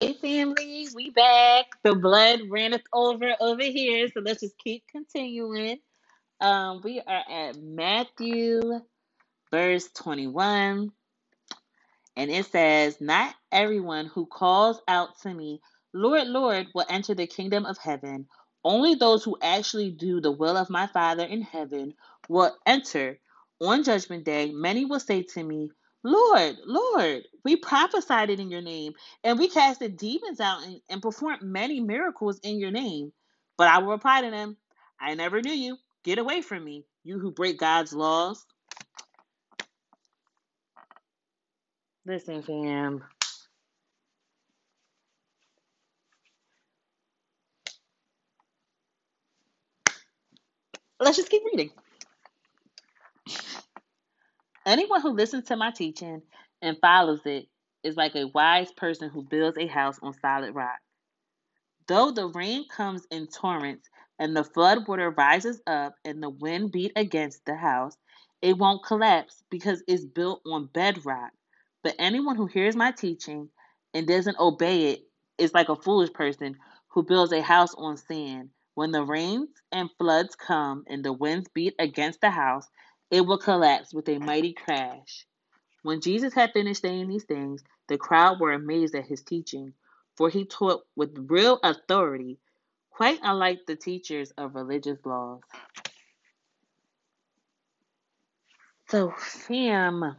Hey family, we back. The blood ranneth over over here, so let's just keep continuing. Um, we are at Matthew verse 21, and it says, Not everyone who calls out to me, Lord, Lord, will enter the kingdom of heaven. Only those who actually do the will of my Father in heaven will enter. On judgment day, many will say to me, Lord, Lord, we prophesied it in your name, and we casted demons out and, and performed many miracles in your name. But I will reply to them, I never knew you. Get away from me, you who break God's laws. Listen, fam. Let's just keep reading. Anyone who listens to my teaching and follows it is like a wise person who builds a house on solid rock. Though the rain comes in torrents and the flood water rises up and the wind beat against the house, it won't collapse because it's built on bedrock. But anyone who hears my teaching and doesn't obey it is like a foolish person who builds a house on sand. When the rains and floods come and the winds beat against the house, it will collapse with a mighty crash. When Jesus had finished saying these things, the crowd were amazed at his teaching, for he taught with real authority, quite unlike the teachers of religious laws. So, fam,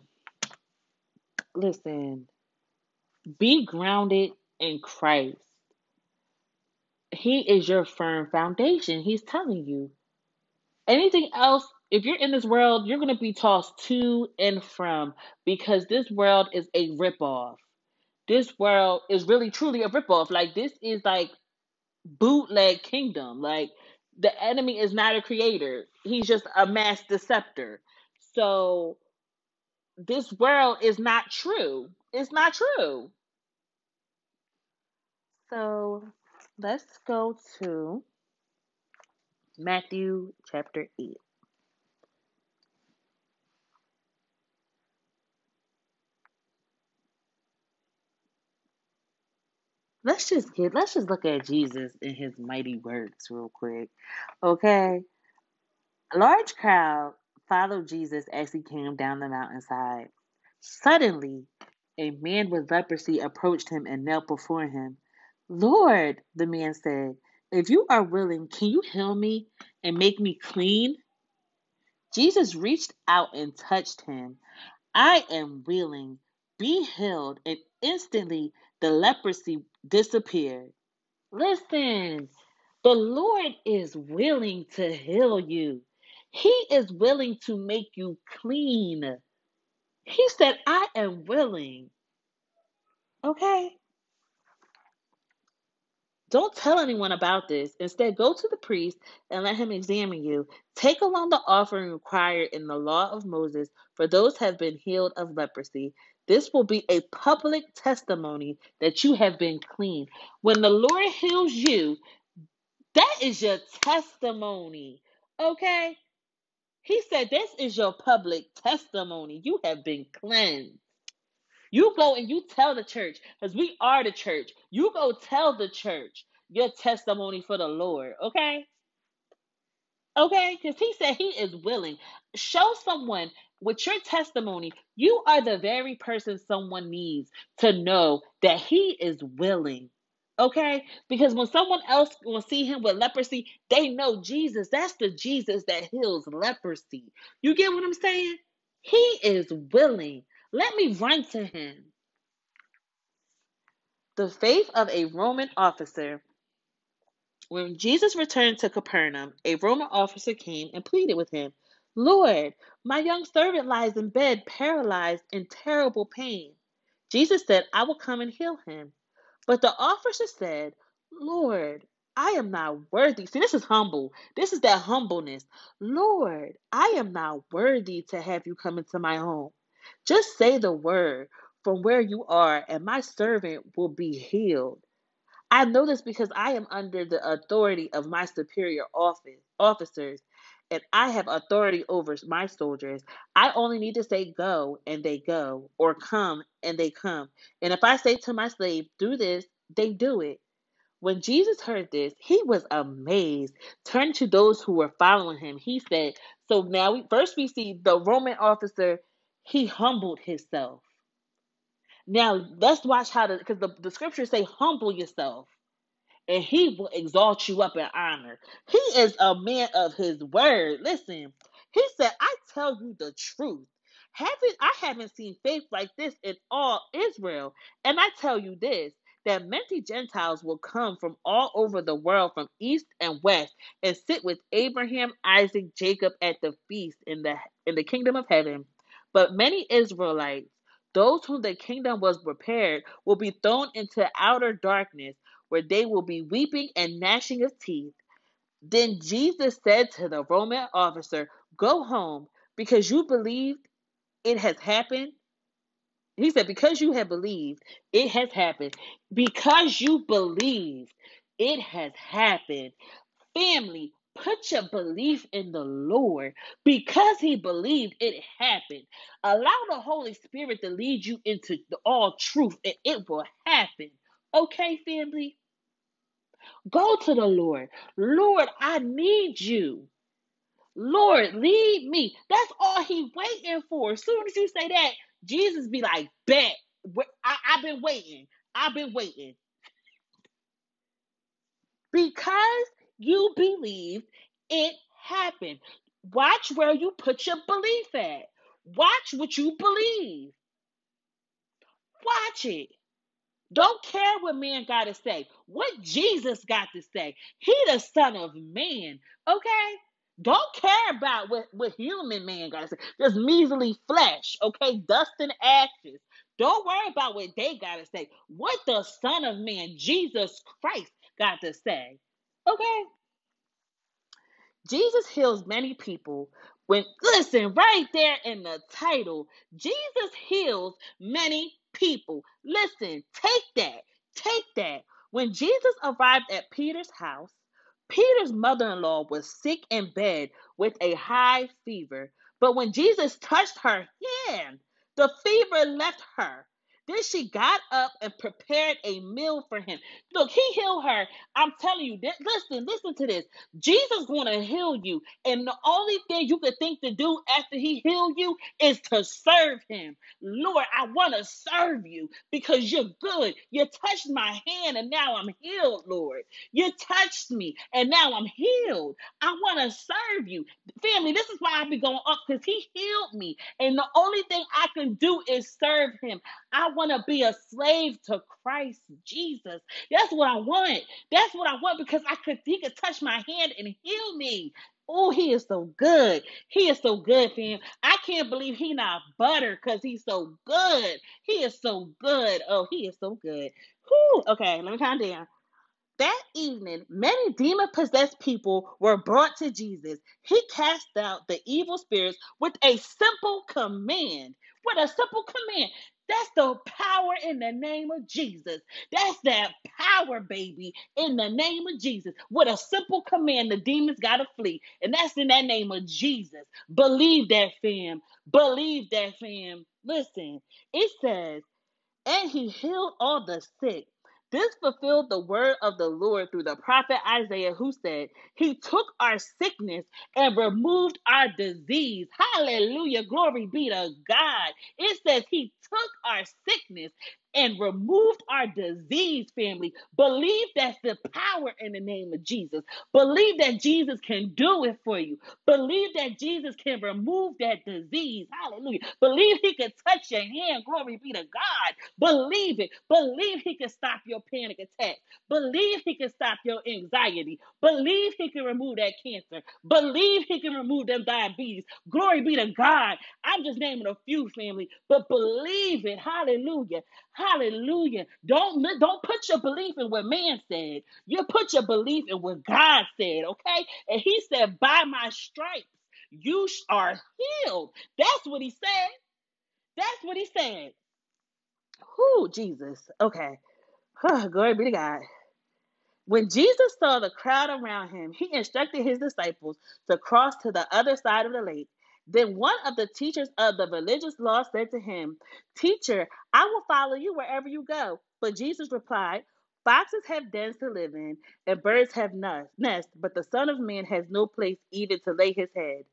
listen, be grounded in Christ. He is your firm foundation. He's telling you. Anything else, if you're in this world, you're going to be tossed to and from because this world is a ripoff. This world is really truly a ripoff. Like, this is like bootleg kingdom. Like, the enemy is not a creator, he's just a mass deceptor. So, this world is not true. It's not true. So, let's go to Matthew chapter 8. Let's just get let's just look at Jesus and his mighty works real quick. Okay. A large crowd followed Jesus as he came down the mountainside. Suddenly, a man with leprosy approached him and knelt before him. Lord, the man said, if you are willing, can you heal me and make me clean? Jesus reached out and touched him. I am willing. Be healed. And instantly the leprosy disappeared. Listen, the Lord is willing to heal you. He is willing to make you clean. He said, I am willing. Okay? Don't tell anyone about this. Instead, go to the priest and let him examine you. Take along the offering required in the law of Moses for those have been healed of leprosy. This will be a public testimony that you have been clean. When the Lord heals you, that is your testimony. Okay? He said, This is your public testimony. You have been cleansed. You go and you tell the church, because we are the church. You go tell the church your testimony for the Lord, okay? Okay? Because he said he is willing. Show someone with your testimony, you are the very person someone needs to know that he is willing. Okay? Because when someone else will see him with leprosy, they know Jesus. That's the Jesus that heals leprosy. You get what I'm saying? He is willing. Let me run to him. The faith of a Roman officer. When Jesus returned to Capernaum, a Roman officer came and pleaded with him, Lord, my young servant lies in bed, paralyzed in terrible pain. Jesus said, I will come and heal him. But the officer said, Lord, I am not worthy. See, this is humble. This is that humbleness. Lord, I am not worthy to have you come into my home. Just say the word from where you are, and my servant will be healed. I know this because I am under the authority of my superior office officers, and I have authority over my soldiers. I only need to say go, and they go, or come, and they come. And if I say to my slave, do this, they do it. When Jesus heard this, he was amazed. Turning to those who were following him, he said, So now we first we see the Roman officer, he humbled himself. Now let's watch how the because the, the scriptures say humble yourself and he will exalt you up in honor. He is a man of his word. Listen, he said, I tell you the truth. Haven't I haven't seen faith like this in all Israel. And I tell you this that many Gentiles will come from all over the world, from east and west, and sit with Abraham, Isaac, Jacob at the feast in the in the kingdom of heaven. But many Israelites, those whom the kingdom was prepared, will be thrown into outer darkness where they will be weeping and gnashing of teeth. Then Jesus said to the Roman officer, Go home, because you believed it has happened. He said, Because you have believed, it has happened. Because you believed, it has happened. Family, put your belief in the Lord. Because he believed, it happened. Allow the Holy Spirit to lead you into all truth, and it will happen. Okay, family? Go to the Lord. Lord, I need you. Lord, lead me. That's all he waiting for. As soon as you say that, Jesus be like, bet. I, I've been waiting. I've been waiting. Because you believed it happened. Watch where you put your belief at. Watch what you believe. Watch it. Don't care what man got to say. What Jesus got to say. He the son of man. Okay? Don't care about what, what human man got to say. Just measly flesh. Okay? Dust and ashes. Don't worry about what they got to say. What the son of man, Jesus Christ, got to say. Okay? Jesus heals many people when listen right there in the title jesus heals many people. Listen, take that. Take that. When Jesus arrived at Peter's house, Peter's mother in law was sick in bed with a high fever. But when Jesus touched her hand, the fever left her. Then she got up and prepared a meal for him. Look, he healed her. I'm telling you, th- listen, listen to this. Jesus going to heal you. And the only thing you could think to do after he healed you is to serve him. Lord, I want to serve you because you're good. You touched my hand and now I'm healed, Lord. You touched me and now I'm healed. I want to serve you. Family, this is why I be going up because he healed me. And the only thing I can do is serve him. I want to be a slave to Christ Jesus. That's what I want. That's what I want because I could he could touch my hand and heal me. Oh, he is so good. He is so good, fam. I can't believe he not butter because he's so good. He is so good. Oh, he is so good. Whew. Okay, let me calm down. That evening, many demon possessed people were brought to Jesus. He cast out the evil spirits with a simple command. With a simple command. That's the power in the name of Jesus. That's that power, baby, in the name of Jesus. With a simple command, the demons got to flee. And that's in that name of Jesus. Believe that, fam. Believe that, fam. Listen, it says, and he healed all the sick this fulfilled the word of the Lord through the prophet Isaiah, who said, He took our sickness and removed our disease. Hallelujah. Glory be to God. It says, He took our sickness and removed our disease, family. Believe that's the power in the name of Jesus. Believe that Jesus can do it for you. Believe that Jesus can remove that disease. Hallelujah. Believe he can touch your hand. Glory be to God. Believe it. Believe he can stop your panic attack. Believe he can stop your anxiety. Believe he can remove that cancer. Believe he can remove them diabetes. Glory be to God. I'm just naming a few, family, but believe it. Hallelujah. Hallelujah. Don't don't put your belief in what man said. You put your belief in what God said, okay? And he said, "By my stripes you are healed." That's what he said. That's what he said. Who Jesus? Okay. glory be to God. When Jesus saw the crowd around him, he instructed his disciples to cross to the other side of the lake. Then one of the teachers of the religious law said to him, Teacher, I will follow you wherever you go. But Jesus replied, Foxes have dens to live in, and birds have nests, but the Son of Man has no place even to lay his head.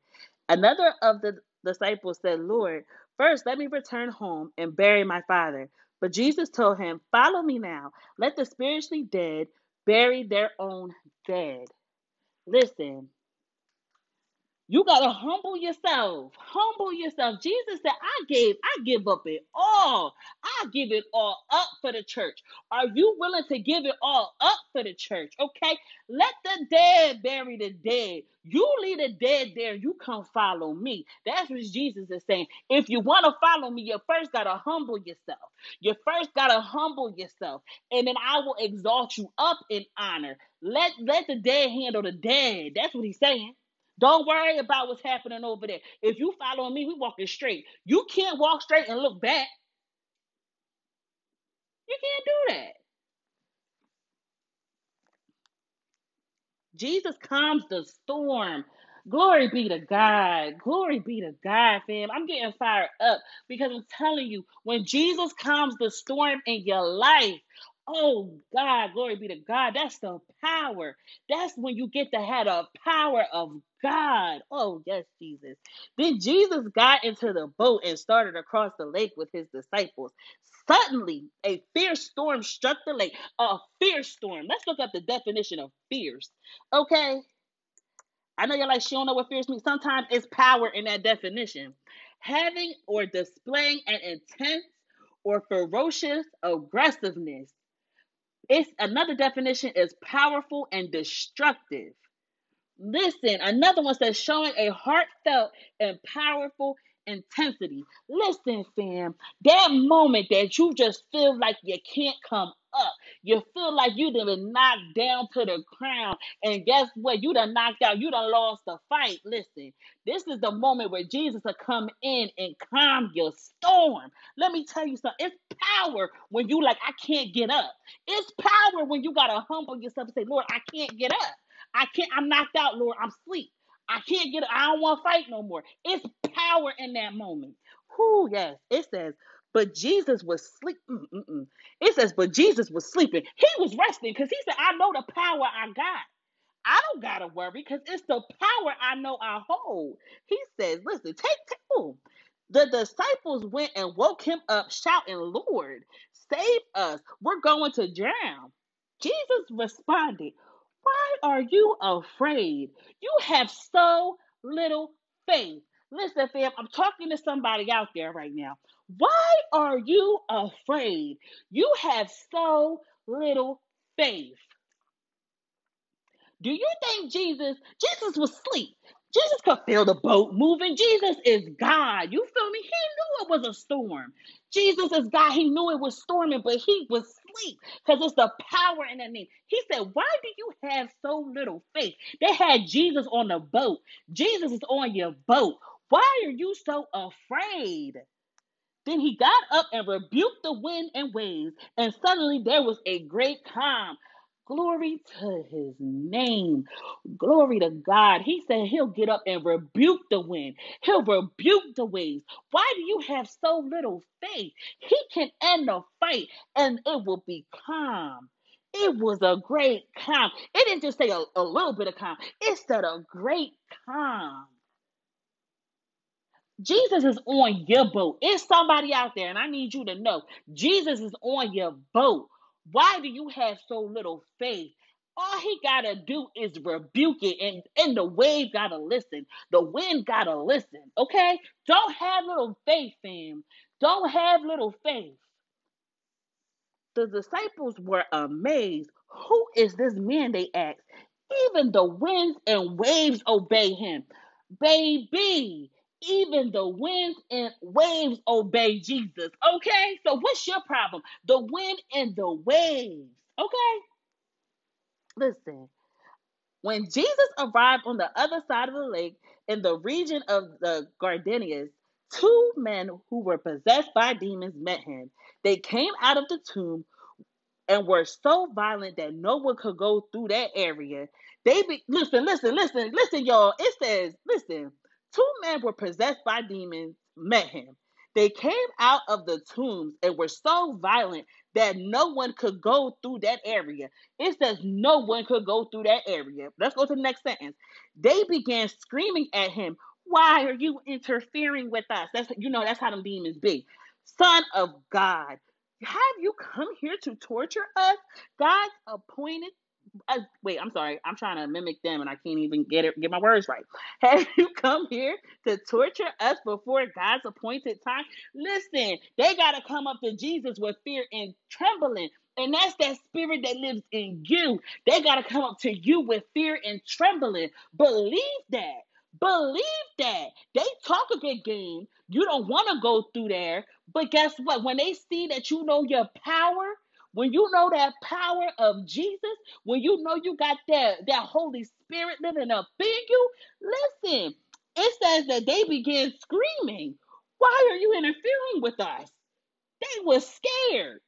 Another of the disciples said, Lord, first let me return home and bury my father. But Jesus told him, Follow me now. Let the spiritually dead bury their own dead. Listen, you gotta humble yourself. Humble yourself. Jesus said, I gave, I give up it all. I give it all up for the church. Are you willing to give it all up for the church? Okay. Let the dead bury the dead. You leave the dead there. You come follow me. That's what Jesus is saying. If you want to follow me, you first gotta humble yourself. You first gotta humble yourself. And then I will exalt you up in honor. Let let the dead handle the dead. That's what he's saying. Don't worry about what's happening over there. If you following me, we walking straight. You can't walk straight and look back. You can't do that. Jesus calms the storm. Glory be to God. Glory be to God, fam. I'm getting fired up because I'm telling you, when Jesus calms the storm in your life, Oh God, glory be to God. That's the power. That's when you get to have the power of God. Oh, yes, Jesus. Then Jesus got into the boat and started across the lake with his disciples. Suddenly, a fierce storm struck the lake. A fierce storm. Let's look up the definition of fierce. Okay. I know you're like, she don't know what fierce means. Sometimes it's power in that definition. Having or displaying an intense or ferocious aggressiveness it's another definition is powerful and destructive. Listen, another one says showing a heartfelt and powerful intensity. Listen, fam, that moment that you just feel like you can't come up, you feel like you done been knocked down to the ground, and guess what? You done knocked out, you done lost the fight. Listen, this is the moment where Jesus will come in and calm your storm. Let me tell you something. It's power when you like, I can't get up. It's power when you gotta humble yourself and say, Lord, I can't get up. I can't, I'm knocked out, Lord. I'm asleep. I can't get, up. I don't want to fight no more. It's power in that moment. Whoo, yes. It says, but Jesus was sleeping. Mm, mm, mm. It says, but Jesus was sleeping. He was resting because he said, I know the power I got. I don't gotta worry because it's the power I know I hold. He says, listen, take, take the disciples went and woke him up, shouting, Lord, save us. We're going to drown. Jesus responded, why are you afraid? You have so little faith. Listen, fam, I'm talking to somebody out there right now. Why are you afraid? You have so little faith. Do you think Jesus, Jesus was asleep? Jesus could feel the boat moving. Jesus is God. You feel me? He knew it was a storm. Jesus is God. He knew it was storming, but he was asleep because it's the power in that name. He said, Why do you have so little faith? They had Jesus on the boat. Jesus is on your boat. Why are you so afraid? Then he got up and rebuked the wind and waves, and suddenly there was a great calm. Glory to his name. Glory to God. He said he'll get up and rebuke the wind. He'll rebuke the waves. Why do you have so little faith? He can end the fight and it will be calm. It was a great calm. It didn't just say a, a little bit of calm, it said a great calm. Jesus is on your boat. It's somebody out there, and I need you to know Jesus is on your boat. Why do you have so little faith? All he gotta do is rebuke it, and, and the wave gotta listen. The wind gotta listen. Okay? Don't have little faith, fam. Don't have little faith. The disciples were amazed. Who is this man? They asked. Even the winds and waves obey him. Baby, even the winds and waves obey Jesus. Okay? So what's your problem? The wind and the waves. Okay? Listen. When Jesus arrived on the other side of the lake in the region of the Gadarenes, two men who were possessed by demons met him. They came out of the tomb and were so violent that no one could go through that area. They be listen, listen, listen, listen, y'all. It says, listen, two men were possessed by demons, met him. They came out of the tombs and were so violent that no one could go through that area. It says no one could go through that area. Let's go to the next sentence. They began screaming at him, Why are you interfering with us? That's you know, that's how them demons be. Son of God, have you come here to torture us? God's appointed wait, I'm sorry. I'm trying to mimic them and I can't even get it get my words right. Have you come here to torture us before God's appointed time? Listen, they gotta come up to Jesus with fear and trembling. And that's that spirit that lives in you. They gotta come up to you with fear and trembling. Believe that. Believe that. They talk a good game. You don't want to go through there. But guess what? When they see that you know your power, when you know that power of Jesus, when you know you got that, that Holy Spirit living up in you, listen, it says that they began screaming, Why are you interfering with us? They were scared.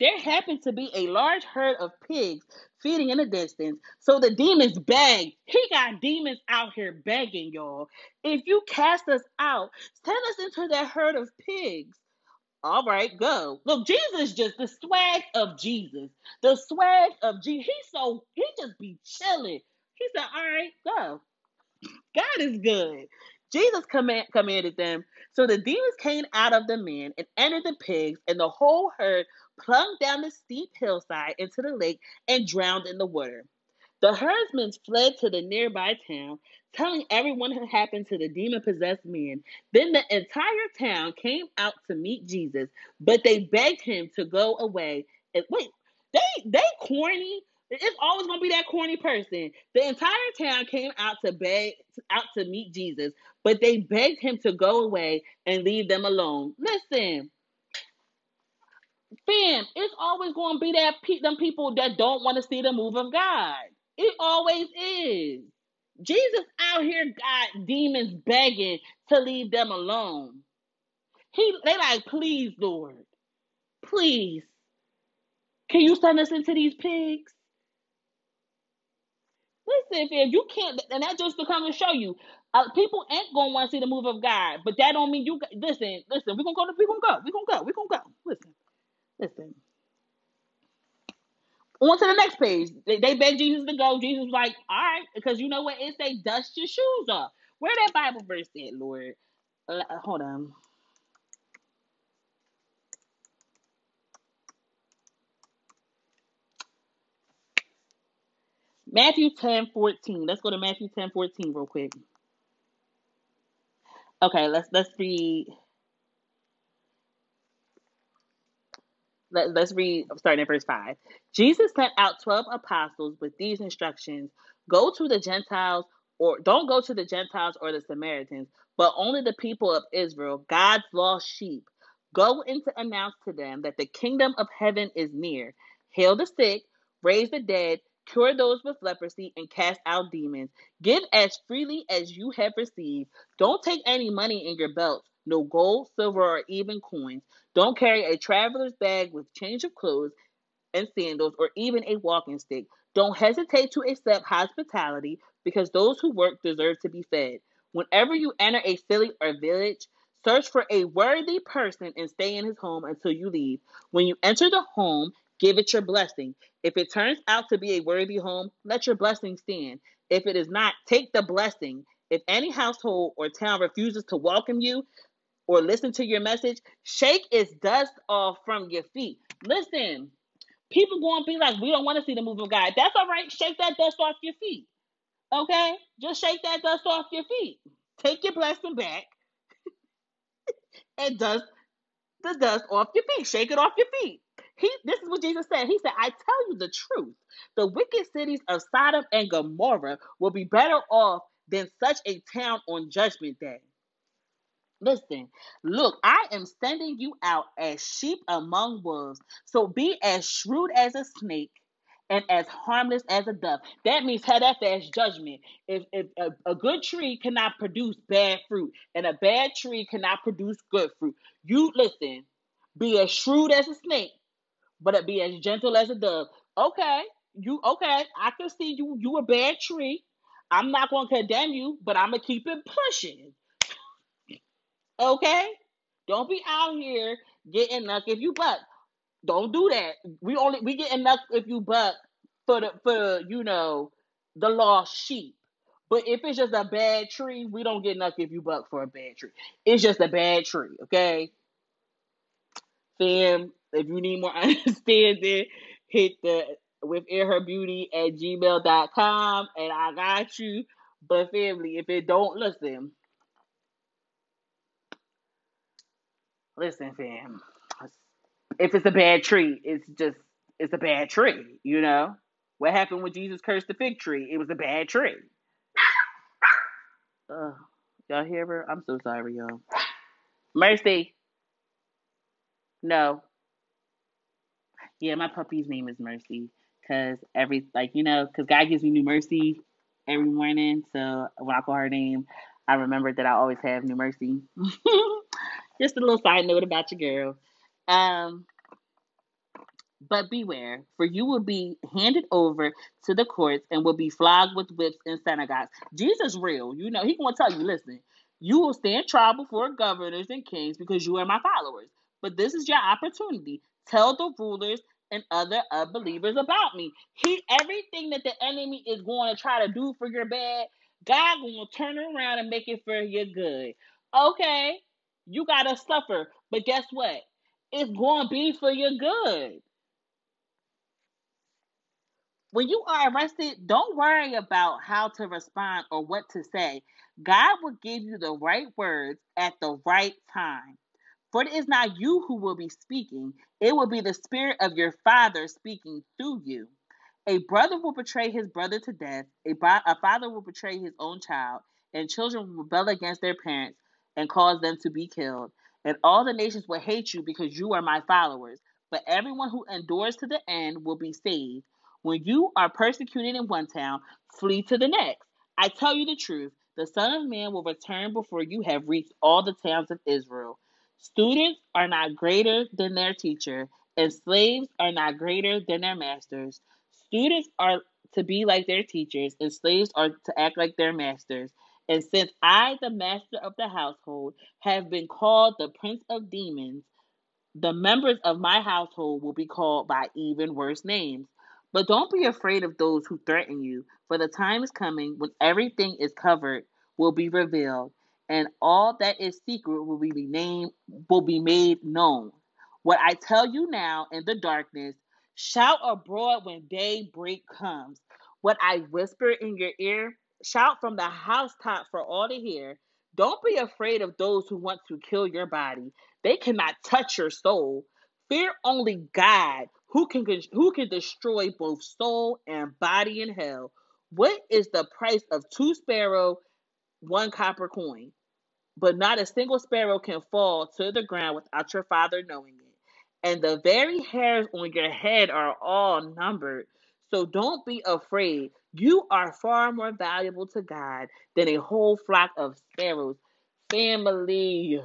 There happened to be a large herd of pigs feeding in the distance. So the demons begged. He got demons out here begging, y'all. If you cast us out, send us into that herd of pigs. All right, go. Look, Jesus just the swag of Jesus. The swag of Jesus. He's so he just be chilling. He said, All right, go. God is good. Jesus command, commanded them. So the demons came out of the men and entered the pigs, and the whole herd plunged down the steep hillside into the lake and drowned in the water. The herdsmen fled to the nearby town, telling everyone what happened to the demon possessed man. Then the entire town came out to meet Jesus, but they begged him to go away. And wait, they they corny. It's always gonna be that corny person. The entire town came out to beg out to meet Jesus, but they begged him to go away and leave them alone. Listen, fam, it's always gonna be that pe- them people that don't want to see the move of God. It always is. Jesus out here got demons begging to leave them alone. He they like, please, Lord, please, can you send us into these pigs? Listen, if you can't, and that just to come and show you, uh, people ain't gonna want to see the move of God. But that don't mean you. Listen, listen, we're gonna go. We're gonna go. We're gonna go. We're gonna go. Listen, listen. On to the next page. They, they begged Jesus to go. Jesus was like, all right, because you know what? It say, dust your shoes off. Where that Bible verse at, Lord? Uh, hold on. Matthew 10 14. Let's go to Matthew 10 14 real quick. Okay, let's let's read Let, us read starting at verse 5. Jesus sent out 12 apostles with these instructions Go to the Gentiles, or don't go to the Gentiles or the Samaritans, but only the people of Israel, God's lost sheep. Go in to announce to them that the kingdom of heaven is near. Heal the sick, raise the dead, cure those with leprosy, and cast out demons. Give as freely as you have received. Don't take any money in your belts no gold, silver, or even coins. Don't carry a traveler's bag with change of clothes and sandals, or even a walking stick. Don't hesitate to accept hospitality because those who work deserve to be fed. Whenever you enter a city or village, search for a worthy person and stay in his home until you leave. When you enter the home, give it your blessing. If it turns out to be a worthy home, let your blessing stand. If it is not, take the blessing. If any household or town refuses to welcome you, or listen to your message, shake its dust off from your feet. Listen, people going to be like, we don't want to see the move of God. That's all right. Shake that dust off your feet. Okay? Just shake that dust off your feet. Take your blessing back and dust the dust off your feet. Shake it off your feet. He, this is what Jesus said. He said, I tell you the truth. The wicked cities of Sodom and Gomorrah will be better off than such a town on judgment day. Listen, look, I am sending you out as sheep among wolves. So be as shrewd as a snake and as harmless as a dove. That means have that fast judgment. If, if a, a good tree cannot produce bad fruit, and a bad tree cannot produce good fruit, you listen, be as shrewd as a snake, but be as gentle as a dove. Okay, you okay? I can see you. You a bad tree. I'm not to condemn you, but I'm gonna keep it pushing. Okay? Don't be out here getting enough if you buck. Don't do that. We only we get enough if you buck for the for you know the lost sheep. But if it's just a bad tree, we don't get enough if you buck for a bad tree. It's just a bad tree, okay? Fam, if you need more understanding, hit the within her beauty at gmail.com and I got you. But family, if it don't listen, listen, fam. If it's a bad tree, it's just it's a bad tree, you know? What happened when Jesus cursed the fig tree? It was a bad tree. Uh, y'all hear her? I'm so sorry, y'all. Mercy. No. Yeah, my puppy's name is Mercy. Cause every like you know, cause God gives me new mercy every morning. So when I call her name, I remember that I always have new mercy. Just a little side note about your girl. Um, but beware, for you will be handed over to the courts and will be flogged with whips in synagogues. Jesus real. You know, he gonna tell you, listen, you will stand trial before governors and kings because you are my followers. But this is your opportunity. Tell the rulers and other unbelievers about me. He everything that the enemy is going to try to do for your bad, God gonna turn around and make it for your good. Okay, you gotta suffer, but guess what? It's to be for your good. When you are arrested, don't worry about how to respond or what to say. God will give you the right words at the right time. For it is not you who will be speaking, it will be the Spirit of your Father speaking through you. A brother will betray his brother to death, a, a father will betray his own child, and children will rebel against their parents and cause them to be killed. And all the nations will hate you because you are my followers. But everyone who endures to the end will be saved. When you are persecuted in one town, flee to the next. I tell you the truth the Son of Man will return before you have reached all the towns of Israel. Students are not greater than their teacher, and slaves are not greater than their masters. Students are to be like their teachers, and slaves are to act like their masters. And since I, the master of the household, have been called the prince of demons, the members of my household will be called by even worse names. But don't be afraid of those who threaten you, for the time is coming when everything is covered will be revealed and all that is secret will be named will be made known. What I tell you now in the darkness, shout abroad when daybreak comes. What I whisper in your ear, shout from the housetop for all to hear. Don't be afraid of those who want to kill your body. They cannot touch your soul. Fear only God, who can who can destroy both soul and body in hell. What is the price of two sparrow, one copper coin? but not a single sparrow can fall to the ground without your father knowing it. And the very hairs on your head are all numbered. So don't be afraid. You are far more valuable to God than a whole flock of sparrows. Family.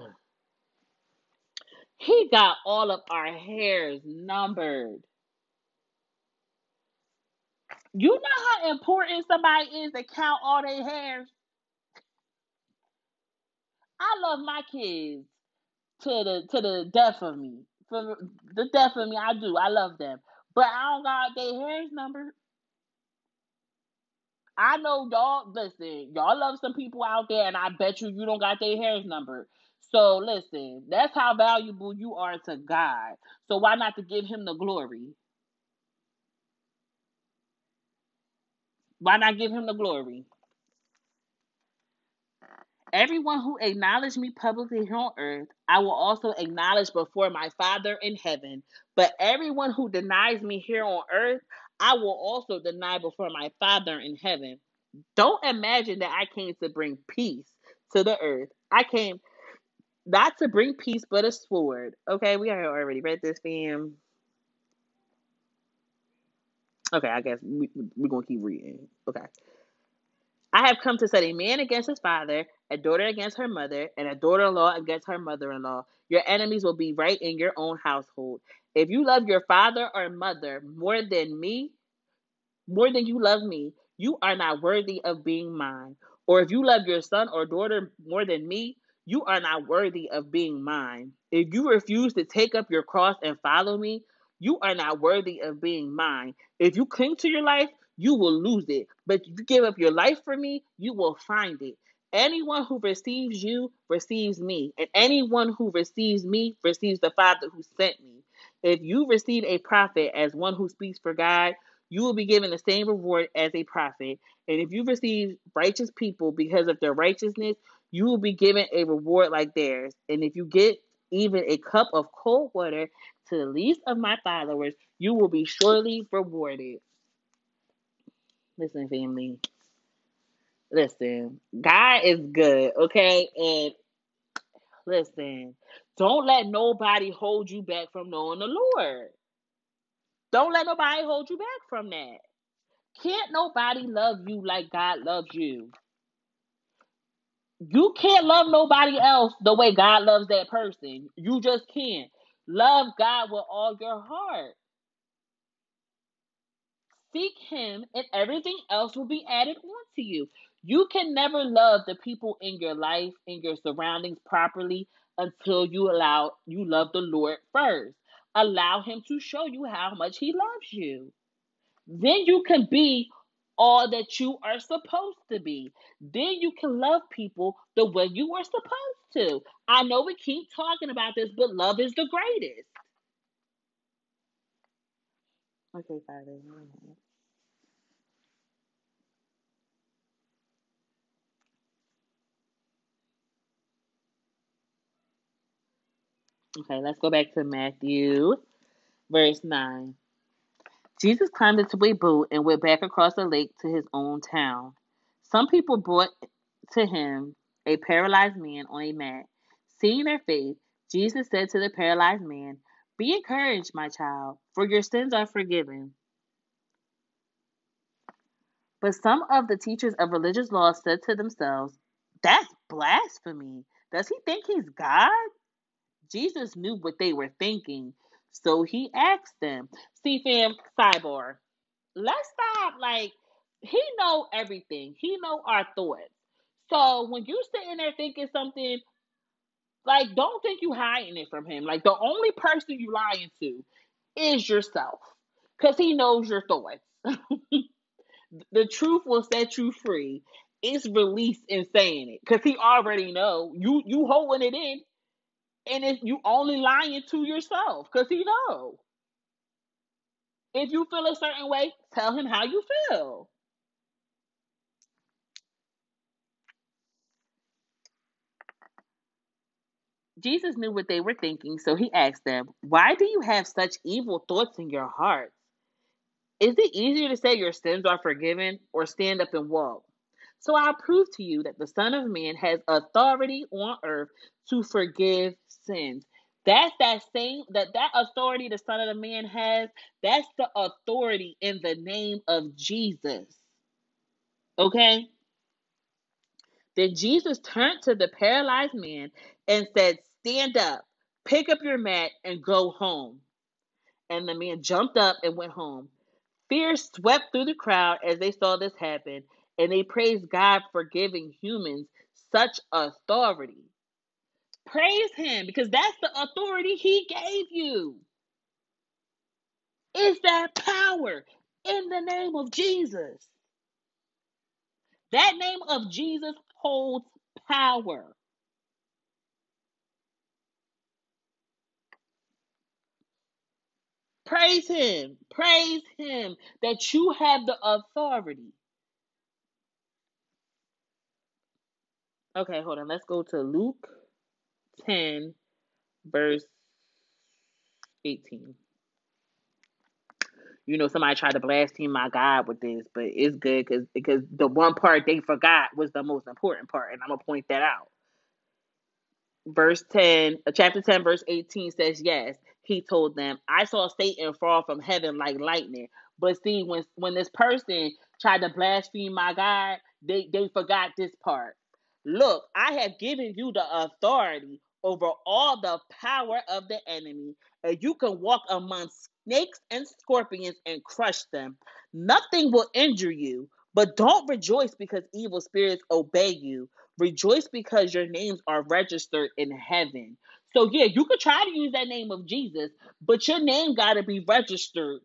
He got all of our hairs numbered. You know how important somebody is to count all their hairs? I love my kids to the to the death of me. For the death of me, I do. I love them. But I don't got their hairs numbered. I know y'all listen, y'all love some people out there, and I bet you you don't got their hairs numbered. So listen, that's how valuable you are to God. So why not to give him the glory? Why not give him the glory? Everyone who acknowledged me publicly here on earth, I will also acknowledge before my Father in heaven. But everyone who denies me here on earth, I will also deny before my Father in heaven. Don't imagine that I came to bring peace to the earth. I came not to bring peace, but a sword. Okay, we already read this, fam. Okay, I guess we, we're going to keep reading. Okay. I have come to set a man against his father, a daughter against her mother, and a daughter in law against her mother in law. Your enemies will be right in your own household. If you love your father or mother more than me, more than you love me, you are not worthy of being mine. Or if you love your son or daughter more than me, you are not worthy of being mine. If you refuse to take up your cross and follow me, you are not worthy of being mine. If you cling to your life, you will lose it. But you give up your life for me, you will find it. Anyone who receives you receives me, and anyone who receives me receives the Father who sent me. If you receive a prophet as one who speaks for God, you will be given the same reward as a prophet. And if you receive righteous people because of their righteousness, you will be given a reward like theirs. And if you get even a cup of cold water to the least of my followers, you will be surely rewarded. Listen, family. Listen, God is good, okay? And listen, don't let nobody hold you back from knowing the Lord. Don't let nobody hold you back from that. Can't nobody love you like God loves you. You can't love nobody else the way God loves that person. You just can't. Love God with all your heart. Seek Him, and everything else will be added on to you. You can never love the people in your life, in your surroundings properly until you allow you love the Lord first. Allow Him to show you how much He loves you. Then you can be all that you are supposed to be. Then you can love people the way you are supposed to. I know we keep talking about this, but love is the greatest. Okay, Father. Okay, let's go back to Matthew, verse 9. Jesus climbed into a boat and went back across the lake to his own town. Some people brought to him a paralyzed man on a mat. Seeing their faith, Jesus said to the paralyzed man, Be encouraged, my child, for your sins are forgiven. But some of the teachers of religious law said to themselves, That's blasphemy. Does he think he's God? Jesus knew what they were thinking, so he asked them. See, fam, sidebar. Let's stop. Like, he know everything. He know our thoughts. So when you sitting there thinking something, like, don't think you hiding it from him. Like, the only person you lying to is yourself, because he knows your thoughts. the truth will set you free. It's release in saying it, because he already know you. You holding it in, and if you only lying to yourself, because he know. If you feel a certain way, tell him how you feel. Jesus knew what they were thinking, so he asked them, Why do you have such evil thoughts in your hearts? Is it easier to say your sins are forgiven or stand up and walk? So I'll prove to you that the Son of Man has authority on earth to forgive sins. That's that same that that authority the Son of the Man has. That's the authority in the name of Jesus. Okay? Then Jesus turned to the paralyzed man and said, Stand up, pick up your mat, and go home. And the man jumped up and went home. Fear swept through the crowd as they saw this happen, and they praised God for giving humans such authority. Praise Him because that's the authority He gave you. Is that power in the name of Jesus? That name of Jesus holds power. Praise Him. Praise Him that you have the authority. Okay, hold on. Let's go to Luke 10, verse 18. You know, somebody tried to blaspheme my God with this, but it's good because because the one part they forgot was the most important part, and I'm gonna point that out. Verse 10, uh, chapter 10, verse 18 says, Yes, he told them, I saw Satan fall from heaven like lightning. But see, when when this person tried to blaspheme my God, they, they forgot this part. Look, I have given you the authority over all the power of the enemy, and you can walk among snakes and scorpions and crush them. Nothing will injure you, but don't rejoice because evil spirits obey you, Rejoice because your names are registered in heaven. So, yeah, you could try to use that name of Jesus, but your name got to be registered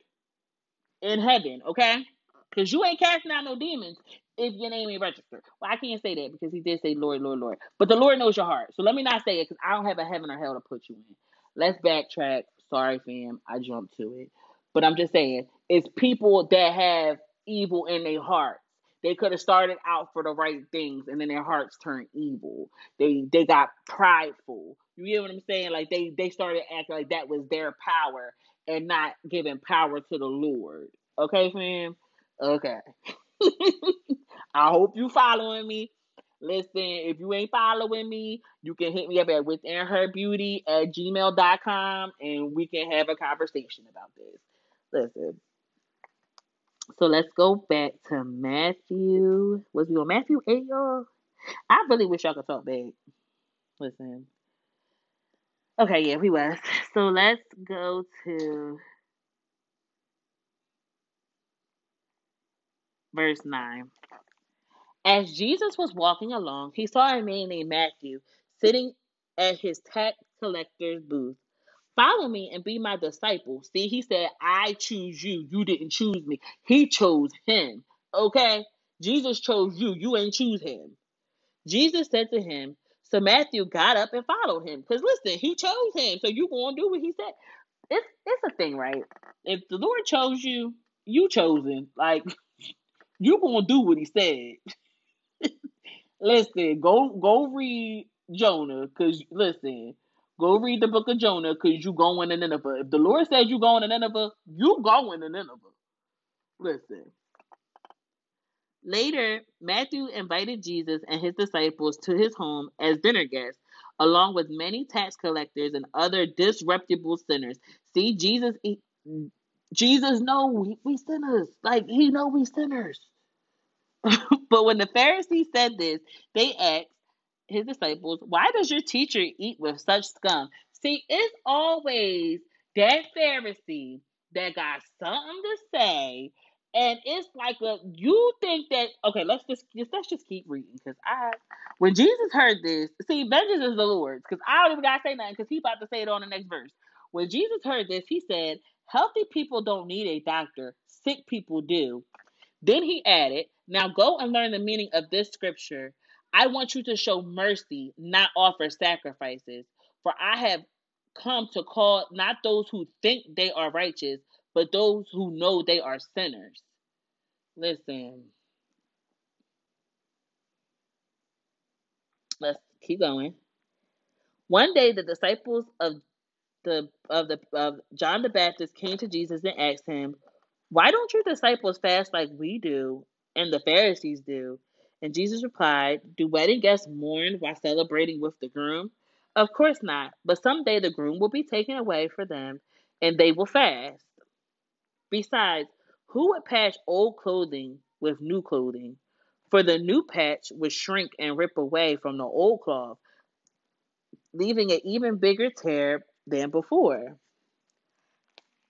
in heaven, okay? Because you ain't casting out no demons if your name ain't registered. Well, I can't say that because he did say Lord, Lord, Lord. But the Lord knows your heart. So let me not say it because I don't have a heaven or hell to put you in. Let's backtrack. Sorry, fam. I jumped to it. But I'm just saying, it's people that have evil in their hearts. They could have started out for the right things and then their hearts turned evil. They they got prideful. You get what I'm saying? Like they they started acting like that was their power and not giving power to the Lord. Okay, fam? Okay. I hope you following me. Listen, if you ain't following me, you can hit me up at within her beauty at gmail.com and we can have a conversation about this. Listen. So let's go back to Matthew. Was we on Matthew 8, y'all? I really wish y'all could talk back. Listen. Okay, yeah, we was. So let's go to verse 9. As Jesus was walking along, he saw a man named Matthew sitting at his tax collector's booth. Follow me and be my disciple. See, he said, I choose you. You didn't choose me. He chose him. Okay? Jesus chose you. You ain't choose him. Jesus said to him, so Matthew got up and followed him. Because listen, he chose him. So you gonna do what he said. It's it's a thing, right? If the Lord chose you, you chosen. Like you gonna do what he said. listen, go go read Jonah, cause listen, go read the book of Jonah, cause you going to Nineveh. If the Lord says you going to Nineveh, you going to Nineveh. Listen. Later, Matthew invited Jesus and his disciples to his home as dinner guests, along with many tax collectors and other disreputable sinners. See, Jesus, he, Jesus know we, we sinners. Like he know we sinners. but when the Pharisees said this, they asked his disciples, "Why does your teacher eat with such scum?" See, it's always that Pharisee that got something to say and it's like a you think that okay let's just, just let's just keep reading because i when jesus heard this see vengeance is the lord's because i don't even gotta say nothing because he about to say it on the next verse when jesus heard this he said healthy people don't need a doctor sick people do then he added now go and learn the meaning of this scripture i want you to show mercy not offer sacrifices for i have come to call not those who think they are righteous but those who know they are sinners. Listen, let's keep going. One day, the disciples of the of the of John the Baptist came to Jesus and asked him, "Why don't your disciples fast like we do and the Pharisees do?" And Jesus replied, "Do wedding guests mourn while celebrating with the groom? Of course not. But someday the groom will be taken away for them, and they will fast." Besides, who would patch old clothing with new clothing? For the new patch would shrink and rip away from the old cloth, leaving an even bigger tear than before.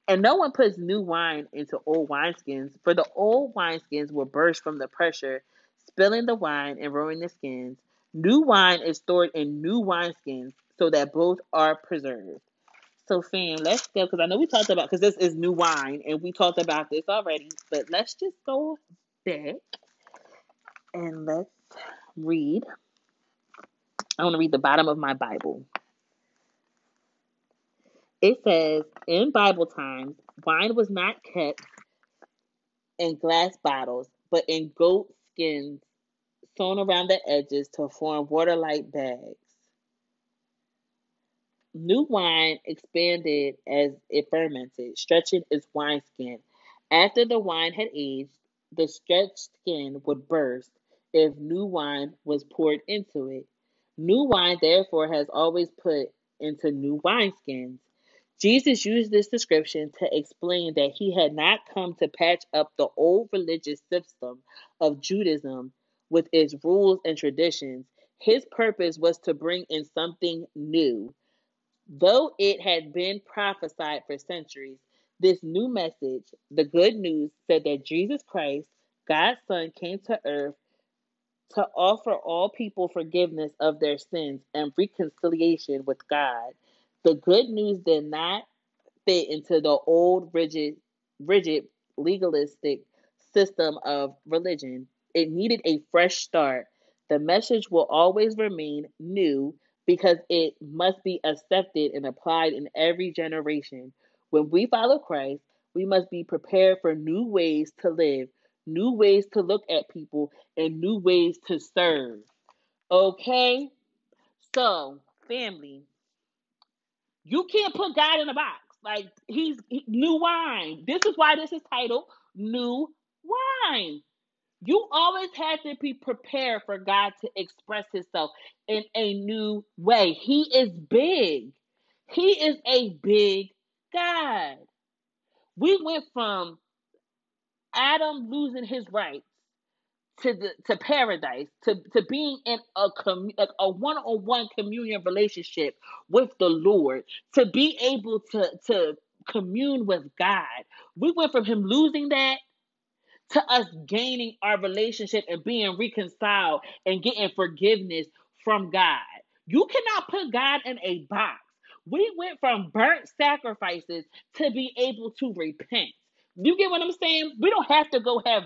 And no one puts new wine into old wineskins, for the old wineskins will burst from the pressure, spilling the wine and ruining the skins. New wine is stored in new wineskins so that both are preserved. So, fam, let's go because I know we talked about because this is new wine and we talked about this already. But let's just go back and let's read. I want to read the bottom of my Bible. It says, in Bible times, wine was not kept in glass bottles, but in goat skins sewn around the edges to form water-like bags. New wine expanded as it fermented, stretching its wineskin. After the wine had aged, the stretched skin would burst if new wine was poured into it. New wine, therefore, has always put into new wineskins. Jesus used this description to explain that he had not come to patch up the old religious system of Judaism with its rules and traditions. His purpose was to bring in something new Though it had been prophesied for centuries, this new message, the good news, said that Jesus Christ, God's Son, came to earth to offer all people forgiveness of their sins and reconciliation with God. The good news did not fit into the old rigid rigid legalistic system of religion. It needed a fresh start. The message will always remain new because it must be accepted and applied in every generation. When we follow Christ, we must be prepared for new ways to live, new ways to look at people, and new ways to serve. Okay? So, family, you can't put God in a box. Like, he's he, new wine. This is why this is titled New Wine. You always have to be prepared for God to express himself in a new way. He is big. He is a big God. We went from Adam losing his rights to the to paradise to to being in a com, a one-on-one communion relationship with the Lord to be able to to commune with God. We went from him losing that to us gaining our relationship and being reconciled and getting forgiveness from God. You cannot put God in a box. We went from burnt sacrifices to be able to repent. You get what I'm saying? We don't have to go have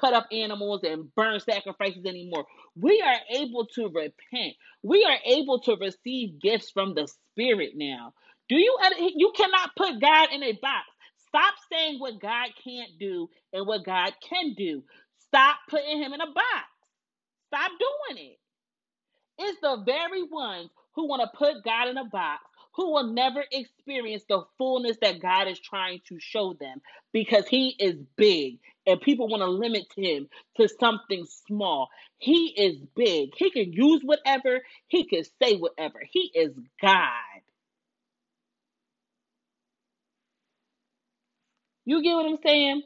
cut up animals and burn sacrifices anymore. We are able to repent. We are able to receive gifts from the Spirit now. Do you you cannot put God in a box. Stop saying what God can't do and what God can do. Stop putting him in a box. Stop doing it. It's the very ones who want to put God in a box who will never experience the fullness that God is trying to show them because he is big and people want to limit him to something small. He is big. He can use whatever, he can say whatever. He is God. You get what I'm saying?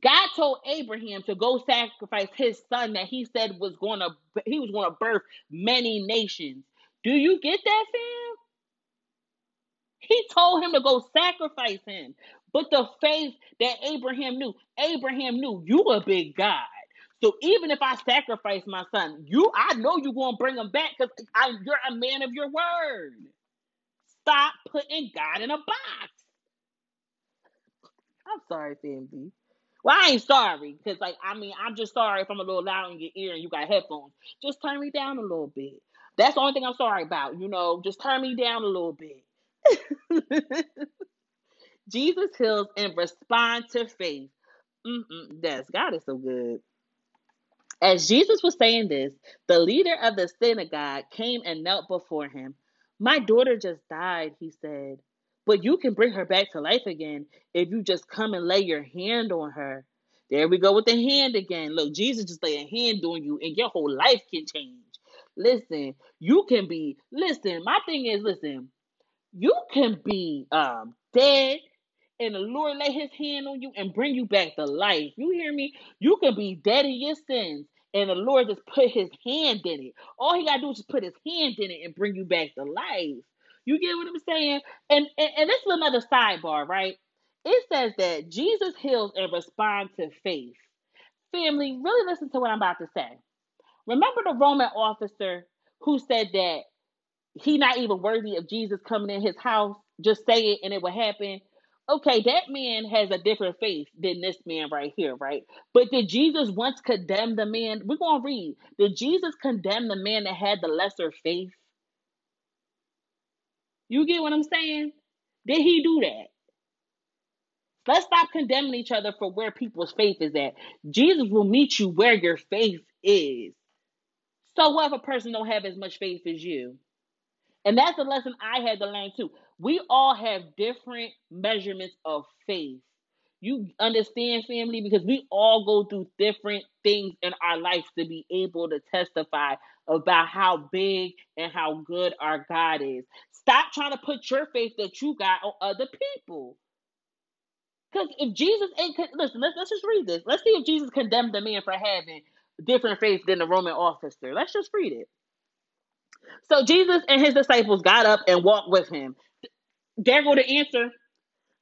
God told Abraham to go sacrifice his son that he said was going to he was going to birth many nations. Do you get that, fam? He told him to go sacrifice him. But the faith that Abraham knew, Abraham knew you a big God. So even if I sacrifice my son, you I know you're gonna bring him back because you're a man of your word. Stop putting God in a box. I'm sorry, family. Well, I ain't sorry because, like, I mean, I'm just sorry if I'm a little loud in your ear and you got headphones. Just turn me down a little bit. That's the only thing I'm sorry about. You know, just turn me down a little bit. Jesus heals and respond to faith. Mm-mm, yes, God is so good. As Jesus was saying this, the leader of the synagogue came and knelt before him. My daughter just died, he said. But you can bring her back to life again if you just come and lay your hand on her. There we go with the hand again. Look, Jesus just lay a hand on you and your whole life can change. Listen, you can be, listen, my thing is, listen, you can be um dead and the Lord lay his hand on you and bring you back to life. You hear me? You can be dead in your sins and the Lord just put his hand in it. All he gotta do is just put his hand in it and bring you back to life. You get what I'm saying? And, and, and this is another sidebar, right? It says that Jesus heals and responds to faith. Family, really listen to what I'm about to say. Remember the Roman officer who said that he not even worthy of Jesus coming in his house? Just say it and it will happen. Okay, that man has a different faith than this man right here, right? But did Jesus once condemn the man? We're going to read. Did Jesus condemn the man that had the lesser faith? You get what I'm saying? Did he do that? Let's stop condemning each other for where people's faith is at. Jesus will meet you where your faith is. So what if a person don't have as much faith as you? And that's a lesson I had to learn too. We all have different measurements of faith. You understand, family? Because we all go through different things in our life to be able to testify about how big and how good our God is. Stop trying to put your faith that you got on other people. Because if Jesus ain't listen, let's let's just read this. Let's see if Jesus condemned the man for having different faith than the Roman officer. Let's just read it. So Jesus and his disciples got up and walked with him. There go the answer.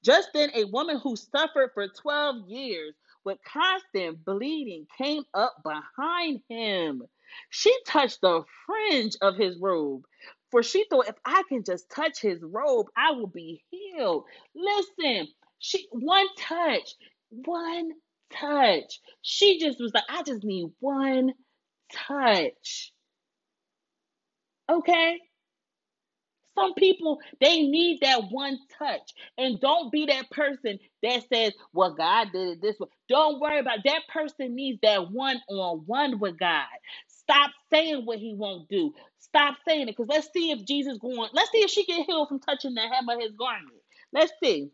Just then, a woman who suffered for 12 years with constant bleeding came up behind him. She touched the fringe of his robe, for she thought, if I can just touch his robe, I will be healed. Listen, she one touch, one touch. She just was like, I just need one touch. Okay? Some people they need that one touch, and don't be that person that says, "Well, God did it this way." Don't worry about it. that person. Needs that one on one with God. Stop saying what He won't do. Stop saying it, because let's see if Jesus going. Let's see if she can heal from touching the hem of His garment. Let's see.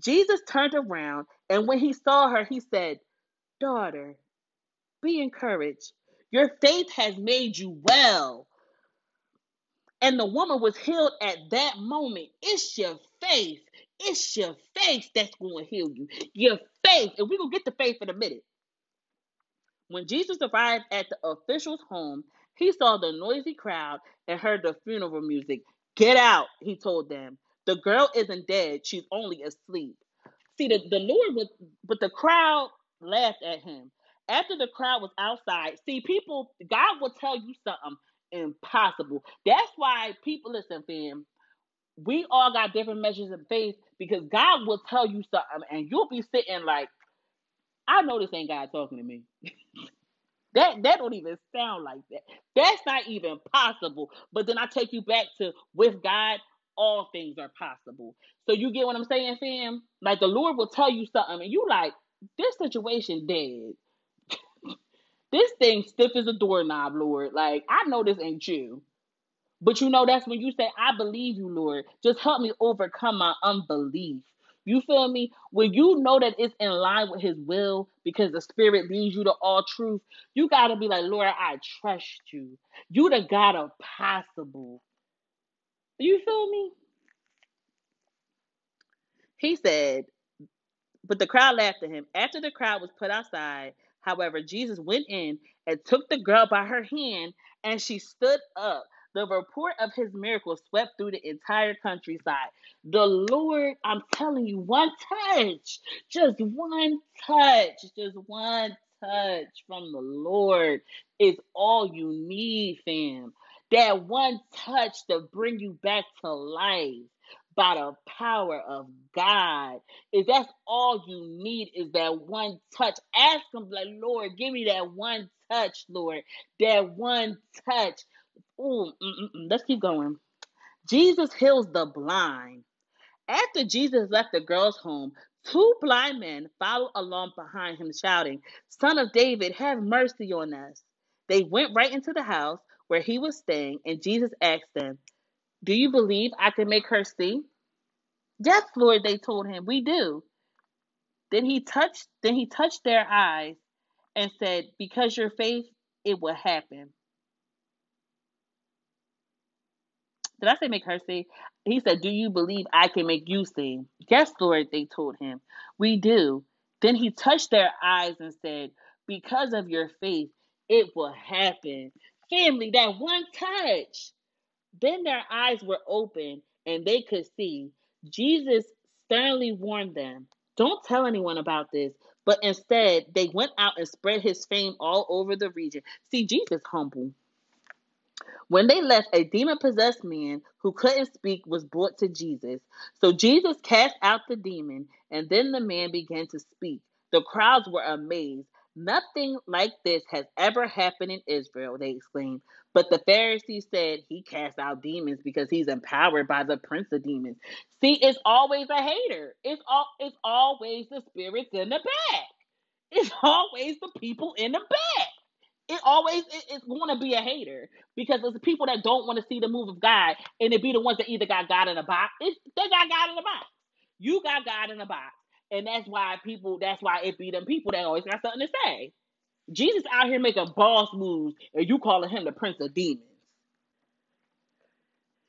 Jesus turned around, and when he saw her, he said, "Daughter, be encouraged. Your faith has made you well." And the woman was healed at that moment. It's your faith. It's your faith that's going to heal you. Your faith. And we're going to get the faith in a minute. When Jesus arrived at the official's home, he saw the noisy crowd and heard the funeral music. Get out, he told them. The girl isn't dead, she's only asleep. See, the, the Lord was, but the crowd laughed at him. After the crowd was outside, see, people, God will tell you something impossible. That's why people listen, fam. We all got different measures of faith because God will tell you something, and you'll be sitting like, I know this ain't God talking to me. that that don't even sound like that. That's not even possible. But then I take you back to with God, all things are possible. So you get what I'm saying, fam? Like the Lord will tell you something, and you like this situation dead. This thing stiff as a doorknob, Lord. Like, I know this ain't you. But you know, that's when you say, I believe you, Lord. Just help me overcome my unbelief. You feel me? When you know that it's in line with his will because the spirit leads you to all truth, you got to be like, Lord, I trust you. You the God of possible. You feel me? He said, but the crowd laughed at him. After the crowd was put outside, However, Jesus went in and took the girl by her hand, and she stood up. The report of his miracle swept through the entire countryside. The Lord, I'm telling you, one touch, just one touch, just one touch from the Lord is all you need, fam. That one touch to bring you back to life by the power of God. If that's all you need is that one touch, ask him, like, Lord, give me that one touch, Lord. That one touch. Ooh, mm, mm, mm. let's keep going. Jesus heals the blind. After Jesus left the girl's home, two blind men followed along behind him, shouting, Son of David, have mercy on us. They went right into the house where he was staying, and Jesus asked them, Do you believe I can make her see? Yes, Lord, they told him, we do. Then he touched then he touched their eyes and said, Because your faith, it will happen. Did I say make her see? He said, Do you believe I can make you see? Yes, Lord, they told him. We do. Then he touched their eyes and said, Because of your faith, it will happen. Family, that one touch. Then their eyes were open and they could see. Jesus sternly warned them, Don't tell anyone about this. But instead, they went out and spread his fame all over the region. See, Jesus humble. When they left, a demon possessed man who couldn't speak was brought to Jesus. So Jesus cast out the demon, and then the man began to speak. The crowds were amazed. Nothing like this has ever happened in Israel, they exclaimed. But the Pharisees said he cast out demons because he's empowered by the prince of demons. See, it's always a hater. It's all it's always the spirits in the back. It's always the people in the back. It always it, it's going to be a hater because it's the people that don't want to see the move of God, and it be the ones that either got God in a box. It's, they got God in a box. You got God in a box, and that's why people. That's why it be them people that always got something to say. Jesus out here making boss moves, and you calling him the prince of demons.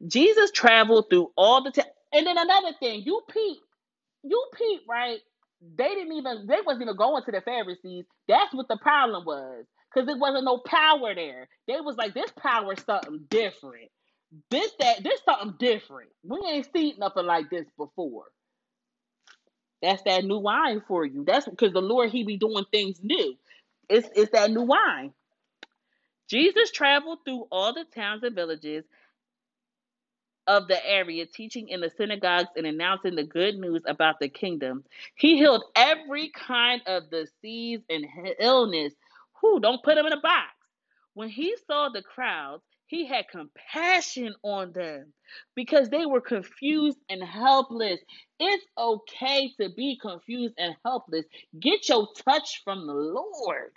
Jesus traveled through all the time. And then another thing, you peep, you peep, right? They didn't even, they wasn't even going to the Pharisees. That's what the problem was. Because there wasn't no power there. They was like, this power something different. This, that, this something different. We ain't seen nothing like this before. That's that new wine for you. That's because the Lord He be doing things new. It's it's that new wine. Jesus traveled through all the towns and villages of the area, teaching in the synagogues and announcing the good news about the kingdom. He healed every kind of disease and illness. Who don't put him in a box. When he saw the crowds, he had compassion on them because they were confused and helpless. It's okay to be confused and helpless. Get your touch from the Lord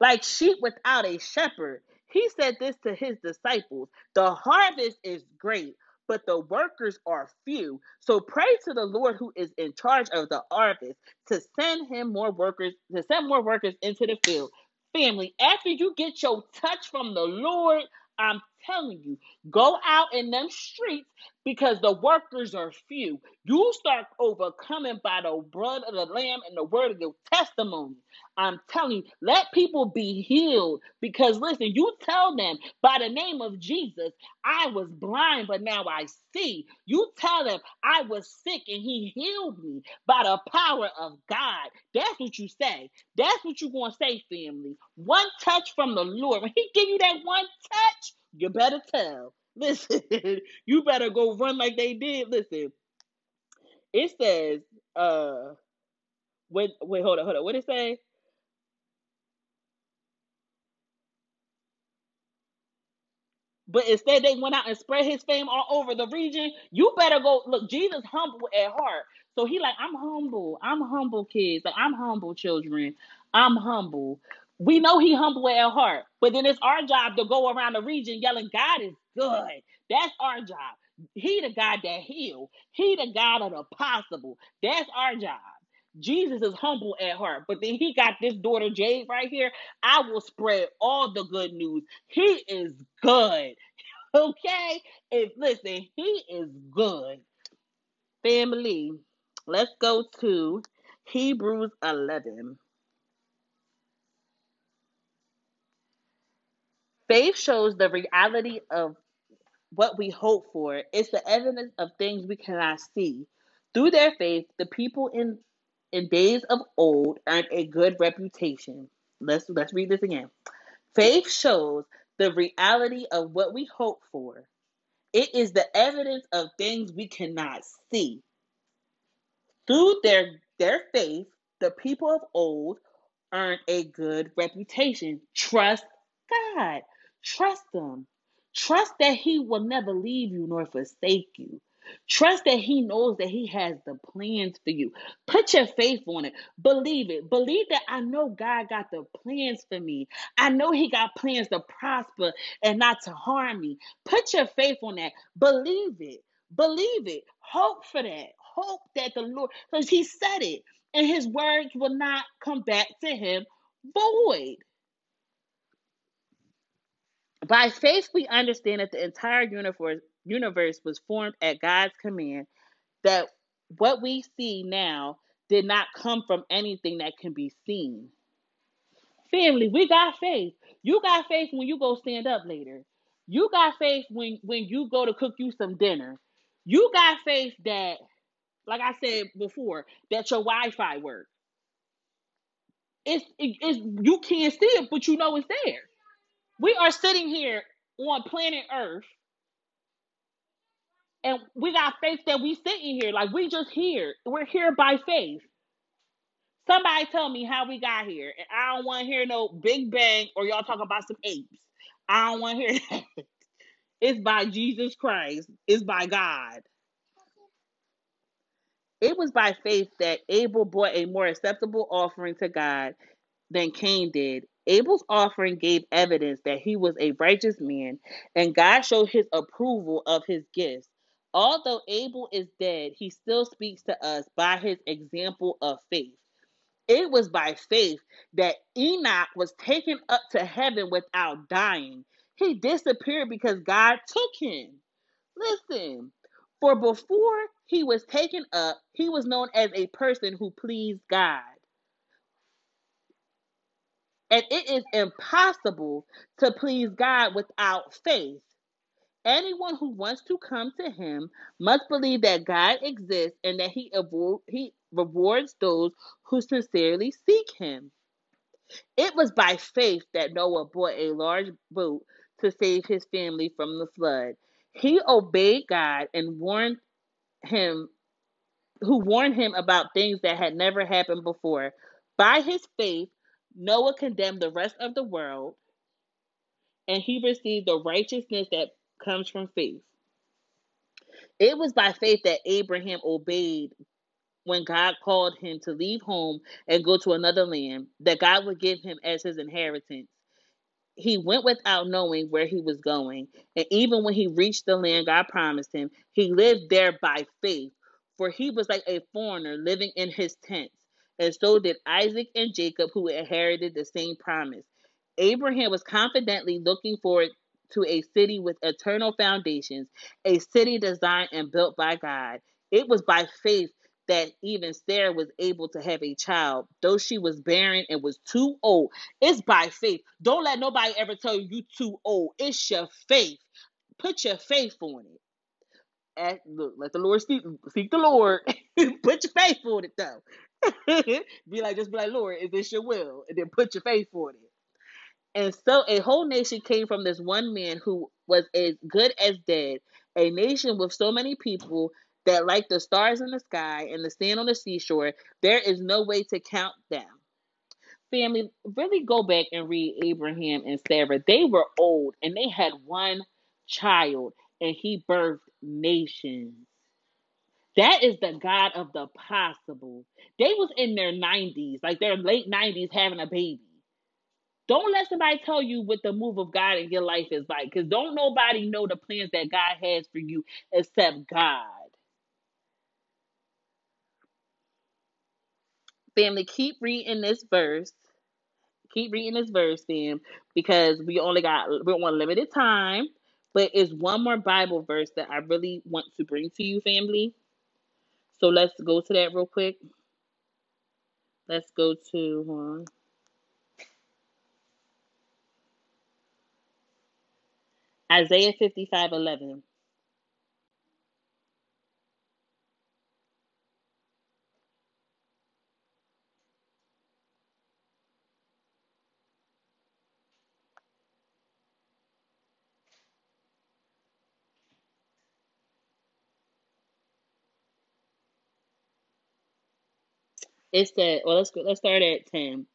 like sheep without a shepherd. He said this to his disciples The harvest is great, but the workers are few. So pray to the Lord who is in charge of the harvest to send him more workers, to send more workers into the field. Family, after you get your touch from the Lord, I'm telling you, go out in them streets because the workers are few. You start overcoming by the blood of the Lamb and the word of your testimony. I'm telling you, let people be healed because listen, you tell them by the name of Jesus, I was blind, but now I see. You tell them I was sick and he healed me by the power of God. That's what you say. That's what you're going to say, family. One touch from the Lord. When he give you that one touch, you better tell. Listen, you better go run like they did. Listen, it says, uh, wait, wait, hold on, hold on. What it say? But instead, they went out and spread his fame all over the region. You better go look. Jesus humble at heart, so he like, I'm humble. I'm humble, kids. Like I'm humble, children. I'm humble. We know he humble at heart, but then it's our job to go around the region yelling, "God is good." That's our job. He the God that heal. He the God of the possible. That's our job. Jesus is humble at heart, but then he got this daughter Jade right here. I will spread all the good news. He is good. Okay? If listen, he is good. Family, let's go to Hebrews 11. Faith shows the reality of what we hope for. It's the evidence of things we cannot see. Through their faith, the people in in days of old earned a good reputation. Let's let's read this again. Faith shows the reality of what we hope for. It is the evidence of things we cannot see. Through their their faith, the people of old earned a good reputation. Trust God. Trust him. Trust that he will never leave you nor forsake you. Trust that He knows that He has the plans for you. Put your faith on it. Believe it. Believe that I know God got the plans for me. I know He got plans to prosper and not to harm me. Put your faith on that. Believe it. Believe it. Hope for that. Hope that the Lord, because He said it, and His words will not come back to Him void. By faith, we understand that the entire universe was formed at God's command, that what we see now did not come from anything that can be seen. Family, we got faith. You got faith when you go stand up later. You got faith when when you go to cook you some dinner. You got faith that, like I said before, that your Wi-Fi works. It's, it, it's you can't see it, but you know it's there. We are sitting here on planet Earth and we got faith that we sitting here. Like we just here. We're here by faith. Somebody tell me how we got here. And I don't want to hear no Big Bang or y'all talk about some apes. I don't want to hear that. It's by Jesus Christ. It's by God. It was by faith that Abel brought a more acceptable offering to God than Cain did. Abel's offering gave evidence that he was a righteous man, and God showed his approval of his gifts. Although Abel is dead, he still speaks to us by his example of faith. It was by faith that Enoch was taken up to heaven without dying. He disappeared because God took him. Listen, for before he was taken up, he was known as a person who pleased God. And it is impossible to please God without faith. Anyone who wants to come to him must believe that God exists and that he, he rewards those who sincerely seek him. It was by faith that Noah bought a large boat to save his family from the flood. He obeyed God and warned him who warned him about things that had never happened before. By his faith, Noah condemned the rest of the world and he received the righteousness that comes from faith. It was by faith that Abraham obeyed when God called him to leave home and go to another land that God would give him as his inheritance. He went without knowing where he was going, and even when he reached the land God promised him, he lived there by faith, for he was like a foreigner living in his tents. And so did Isaac and Jacob, who inherited the same promise. Abraham was confidently looking forward to a city with eternal foundations, a city designed and built by God. It was by faith that even Sarah was able to have a child, though she was barren and was too old. It's by faith. Don't let nobody ever tell you you too old. It's your faith. Put your faith on it. Look, let the Lord speak. Seek the Lord. put your faith on it, though. be like, just be like, Lord, is this your will? And then put your faith on it. And so a whole nation came from this one man who was as good as dead. A nation with so many people that, like the stars in the sky and the sand on the seashore, there is no way to count them. Family, really go back and read Abraham and Sarah. They were old and they had one child, and he birthed nations. That is the God of the possible. They was in their 90s, like their late 90s, having a baby. Don't let somebody tell you what the move of God in your life is like, because don't nobody know the plans that God has for you except God. Family, keep reading this verse. Keep reading this verse, fam, because we only got we're on limited time. But it's one more Bible verse that I really want to bring to you, family. So let's go to that real quick. Let's go to Isaiah 55 11. It said, well, let's go, let's start at 10.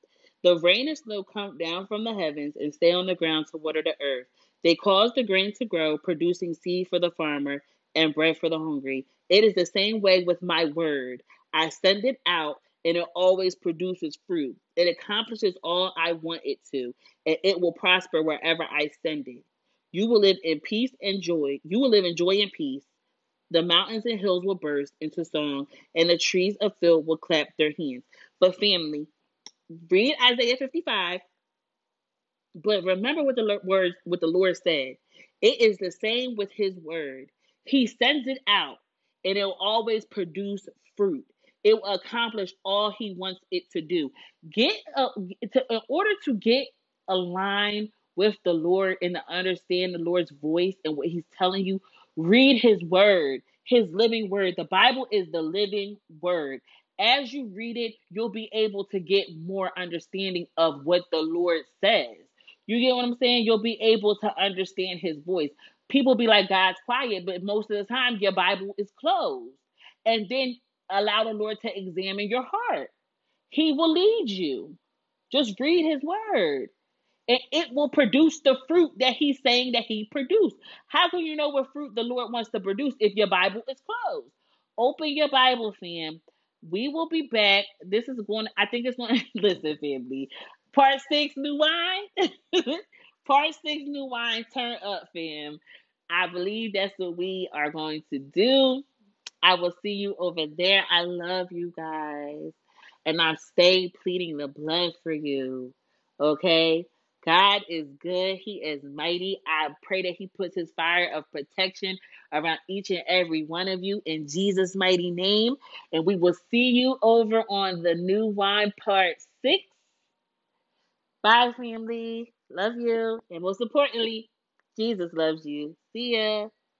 The rain and snow come down from the heavens and stay on the ground to water the earth. They cause the grain to grow, producing seed for the farmer and bread for the hungry. It is the same way with my word. I send it out and it always produces fruit. It accomplishes all I want it to, and it will prosper wherever I send it. You will live in peace and joy. You will live in joy and peace. The mountains and hills will burst into song, and the trees of field will clap their hands. But family, read Isaiah 55. But remember what the words what the Lord said. It is the same with his word. He sends it out and it will always produce fruit. It will accomplish all he wants it to do. Get a, to, in order to get aligned with the Lord and to understand the Lord's voice and what he's telling you, read his word, his living word. The Bible is the living word as you read it, you'll be able to get more understanding of what the Lord says. You get what I'm saying? You'll be able to understand his voice. People be like, God's quiet, but most of the time your Bible is closed. And then allow the Lord to examine your heart. He will lead you. Just read his word. And it will produce the fruit that he's saying that he produced. How can you know what fruit the Lord wants to produce if your Bible is closed? Open your Bible, fam. We will be back. This is going, I think it's going to, listen, family. Part six, new wine. Part six, new wine. Turn up, fam. I believe that's what we are going to do. I will see you over there. I love you guys. And I stay pleading the blood for you. Okay? God is good. He is mighty. I pray that He puts His fire of protection around each and every one of you in Jesus' mighty name. And we will see you over on the new wine part six. Bye, family. Love you. And most importantly, Jesus loves you. See ya.